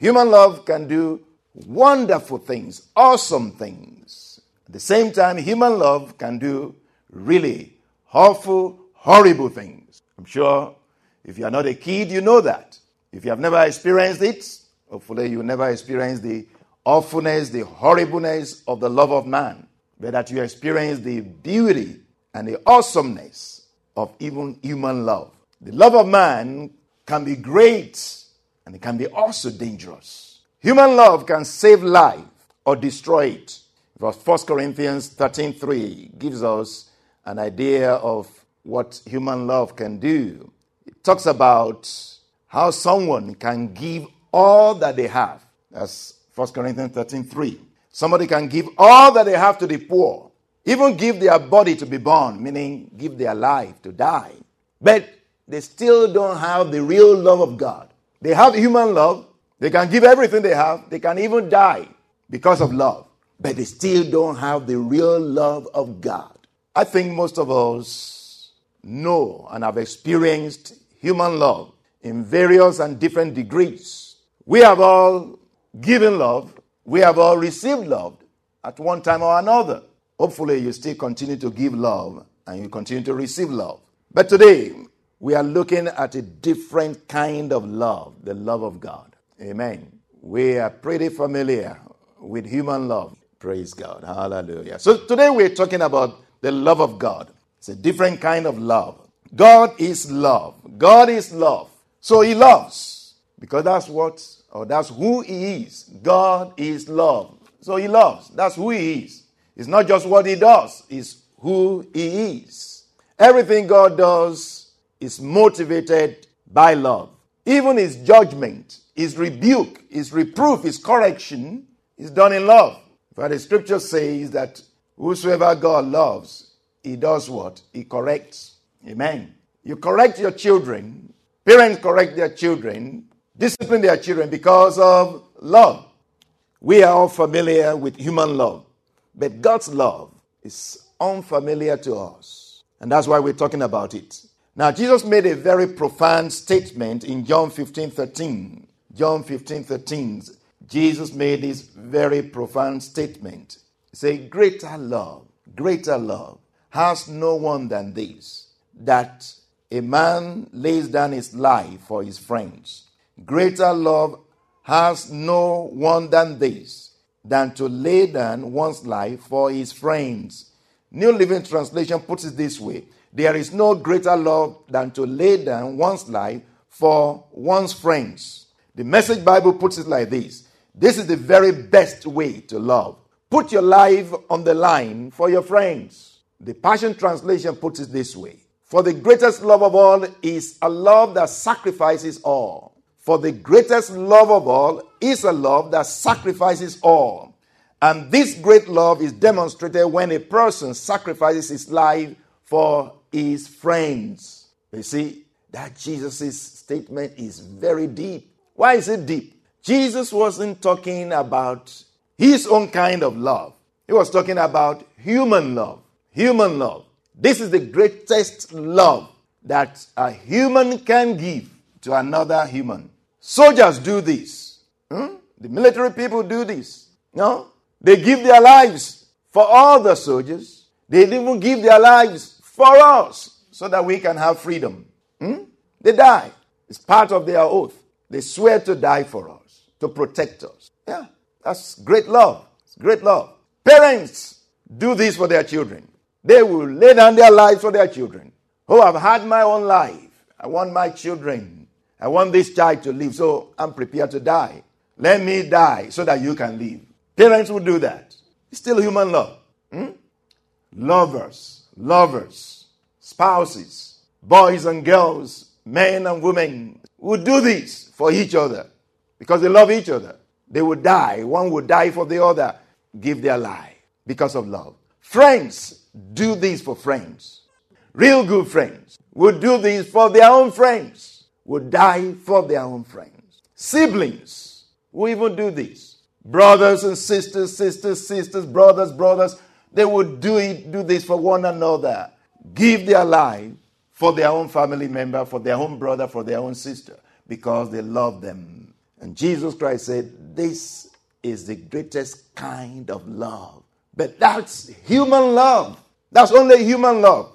Human love can do wonderful things, awesome things. At the same time, human love can do really awful, horrible things. I'm sure if you are not a kid, you know that. If you have never experienced it, hopefully you never experience the awfulness, the horribleness of the love of man, but that you experience the beauty and the awesomeness of even human love. The love of man can be great and it can be also dangerous. Human love can save life or destroy it. 1 Corinthians 13:3 gives us an idea of what human love can do. It talks about how someone can give all that they have. That's 1 Corinthians 13:3. Somebody can give all that they have to the poor, even give their body to be burned, meaning give their life to die. But they still don't have the real love of God. They have human love. They can give everything they have. They can even die because of love. But they still don't have the real love of God. I think most of us know and have experienced human love in various and different degrees. We have all given love. We have all received love at one time or another. Hopefully, you still continue to give love and you continue to receive love. But today, we are looking at a different kind of love, the love of God. Amen. We are pretty familiar with human love. Praise God. Hallelujah. So today we're talking about the love of God. It's a different kind of love. God is love. God is love. So he loves because that's what or that's who he is. God is love. So he loves. That's who he is. It's not just what he does, it's who he is. Everything God does is motivated by love. Even his judgment, his rebuke, his reproof, his correction is done in love. For the scripture says that whosoever God loves, he does what? He corrects. Amen. You correct your children, parents correct their children, discipline their children because of love. We are all familiar with human love, but God's love is unfamiliar to us. And that's why we're talking about it. Now, Jesus made a very profound statement in John 15 13. John 15 13. Jesus made this very profound statement. Say, Greater love, greater love has no one than this, that a man lays down his life for his friends. Greater love has no one than this, than to lay down one's life for his friends. New Living Translation puts it this way there is no greater love than to lay down one's life for one's friends. The Message Bible puts it like this This is the very best way to love. Put your life on the line for your friends. The Passion Translation puts it this way For the greatest love of all is a love that sacrifices all. For the greatest love of all is a love that sacrifices all. And this great love is demonstrated when a person sacrifices his life for his friends. You see, that Jesus' statement is very deep. Why is it deep? Jesus wasn't talking about his own kind of love, he was talking about human love. Human love. This is the greatest love that a human can give to another human. Soldiers do this. Hmm? The military people do this. No? They give their lives for all the soldiers. They even give their lives for us so that we can have freedom. Hmm? They die. It's part of their oath. They swear to die for us, to protect us. Yeah, that's great love. It's great love. Parents do this for their children. They will lay down their lives for their children. Oh, I've had my own life. I want my children. I want this child to live, so I'm prepared to die. Let me die so that you can live. Parents will do that. It's still human love. Hmm? Lovers lovers, spouses, boys and girls, men and women would do this for each other. because they love each other. They would die. One would die for the other, give their life because of love. Friends do this for friends. Real good friends would do this for their own friends, would die for their own friends. Siblings will even do this. Brothers and sisters, sisters, sisters, brothers, brothers, they would do it, do this for one another. Give their life for their own family member, for their own brother, for their own sister, because they love them. And Jesus Christ said, This is the greatest kind of love. But that's human love. That's only human love.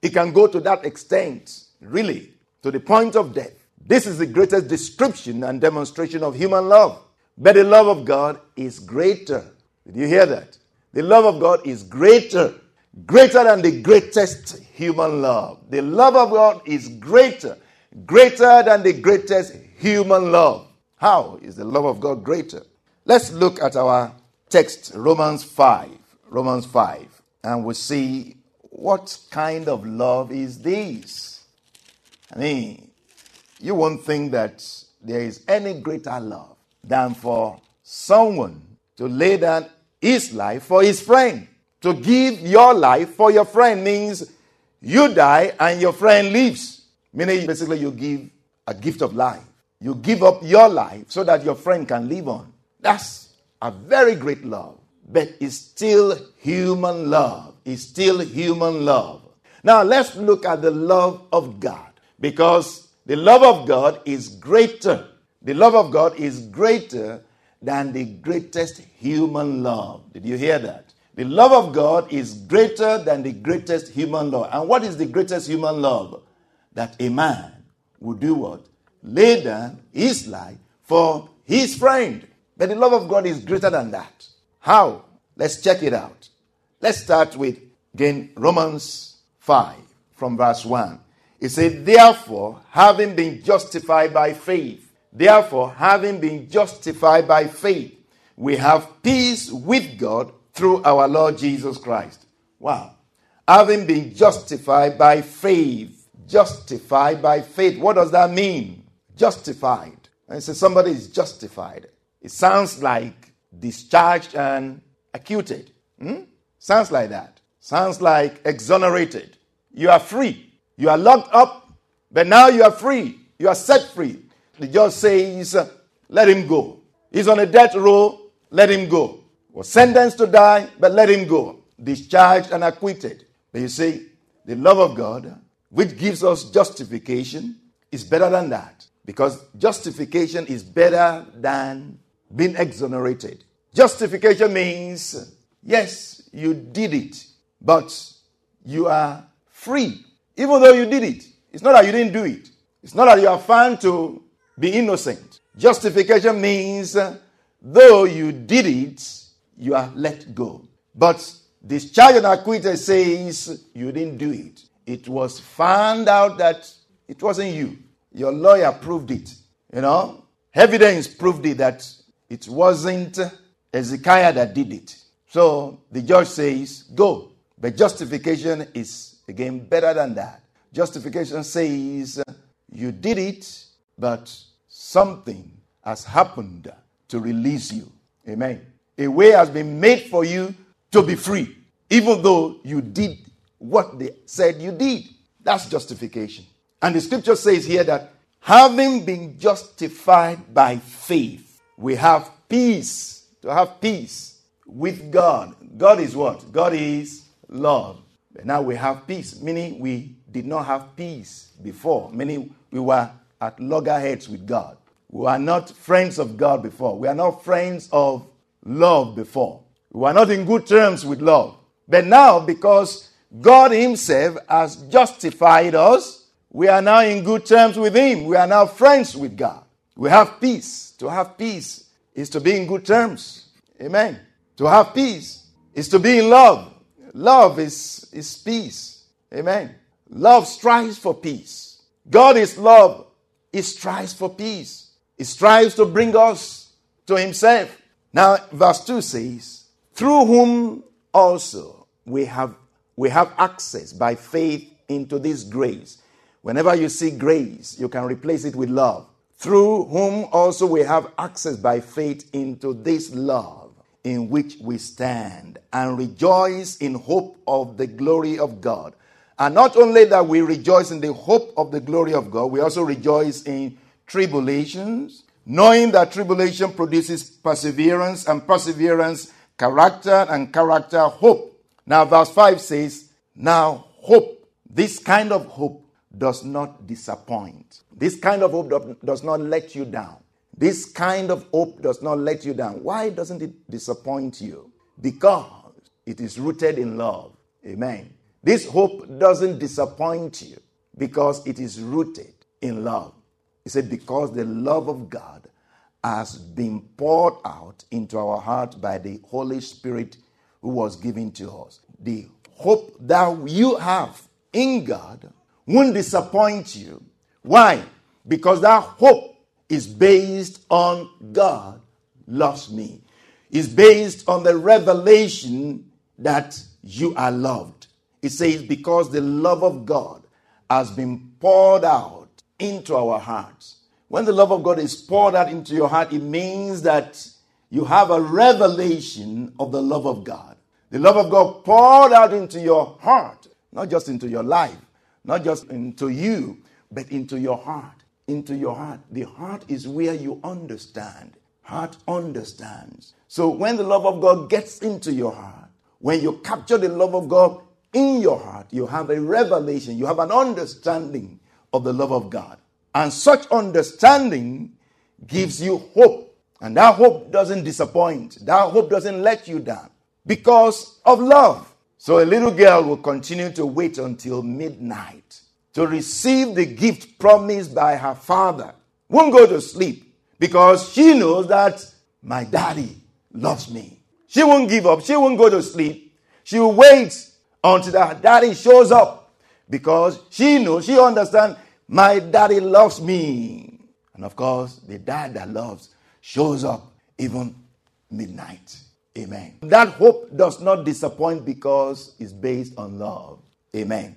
It can go to that extent, really, to the point of death. This is the greatest description and demonstration of human love. But the love of God is greater. Did you hear that? The love of God is greater, greater than the greatest human love. The love of God is greater, greater than the greatest human love. How is the love of God greater? Let's look at our text, Romans 5. Romans 5, and we'll see what kind of love is this. I mean, you won't think that there is any greater love than for someone to lay down his life for his friend. To give your life for your friend means you die and your friend lives. Meaning, basically, you give a gift of life. You give up your life so that your friend can live on. That's a very great love, but it's still human love. It's still human love. Now, let's look at the love of God because the love of God is greater. The love of God is greater than the greatest human love. Did you hear that? The love of God is greater than the greatest human love. And what is the greatest human love? That a man would do what? Lay down his life for his friend. But the love of God is greater than that. How? Let's check it out. Let's start with, again, Romans 5 from verse 1. It said, Therefore, having been justified by faith, Therefore, having been justified by faith, we have peace with God through our Lord Jesus Christ. Wow. Having been justified by faith. Justified by faith. What does that mean? Justified. And so somebody is justified. It sounds like discharged and acquitted. Hmm? Sounds like that. Sounds like exonerated. You are free. You are locked up, but now you are free. You are set free. The judge says, let him go. He's on a death row, let him go. Was sentenced to die, but let him go. Discharged and acquitted. But you see, the love of God, which gives us justification, is better than that. Because justification is better than being exonerated. Justification means, yes, you did it, but you are free. Even though you did it, it's not that you didn't do it. It's not that you are found to be innocent. Justification means uh, though you did it, you are let go. But discharge and acquitted says you didn't do it. It was found out that it wasn't you. Your lawyer proved it. You know, evidence proved it that it wasn't Ezekiah that did it. So the judge says, go. But justification is, again, better than that. Justification says, you did it, but something has happened to release you. Amen. A way has been made for you to be free, even though you did what they said you did. That's justification. And the scripture says here that having been justified by faith, we have peace. To have peace with God. God is what? God is love. But now we have peace, meaning we did not have peace before, meaning we were at loggerheads with God. We are not friends of God before. We are not friends of love before. We were not in good terms with love. But now, because God Himself has justified us, we are now in good terms with Him. We are now friends with God. We have peace. To have peace is to be in good terms. Amen. To have peace is to be in love. Love is, is peace. Amen. Love strives for peace. God is love. He strives for peace. He strives to bring us to Himself. Now, verse 2 says, Through whom also we have, we have access by faith into this grace. Whenever you see grace, you can replace it with love through whom also we have access by faith into this love in which we stand and rejoice in hope of the glory of God. And not only that we rejoice in the hope of the glory of God, we also rejoice in tribulations, knowing that tribulation produces perseverance, and perseverance, character, and character, hope. Now, verse 5 says, Now, hope, this kind of hope does not disappoint. This kind of hope does not let you down. This kind of hope does not let you down. Why doesn't it disappoint you? Because it is rooted in love. Amen. This hope doesn't disappoint you because it is rooted in love. He said, because the love of God has been poured out into our heart by the Holy Spirit who was given to us. The hope that you have in God won't disappoint you. Why? Because that hope is based on God loves me. Is based on the revelation that you are loved. It says, because the love of God has been poured out into our hearts. When the love of God is poured out into your heart, it means that you have a revelation of the love of God. The love of God poured out into your heart, not just into your life, not just into you, but into your heart. Into your heart. The heart is where you understand. Heart understands. So when the love of God gets into your heart, when you capture the love of God in your heart, you have a revelation, you have an understanding of the love of God. And such understanding gives you hope. And that hope doesn't disappoint, that hope doesn't let you down because of love. So a little girl will continue to wait until midnight to receive the gift promised by her father. Won't go to sleep because she knows that my daddy loves me. She won't give up. She won't go to sleep. She will wait until her daddy shows up because she knows, she understands my daddy loves me. And of course, the dad that loves shows up even midnight. Amen. That hope does not disappoint because it's based on love. Amen.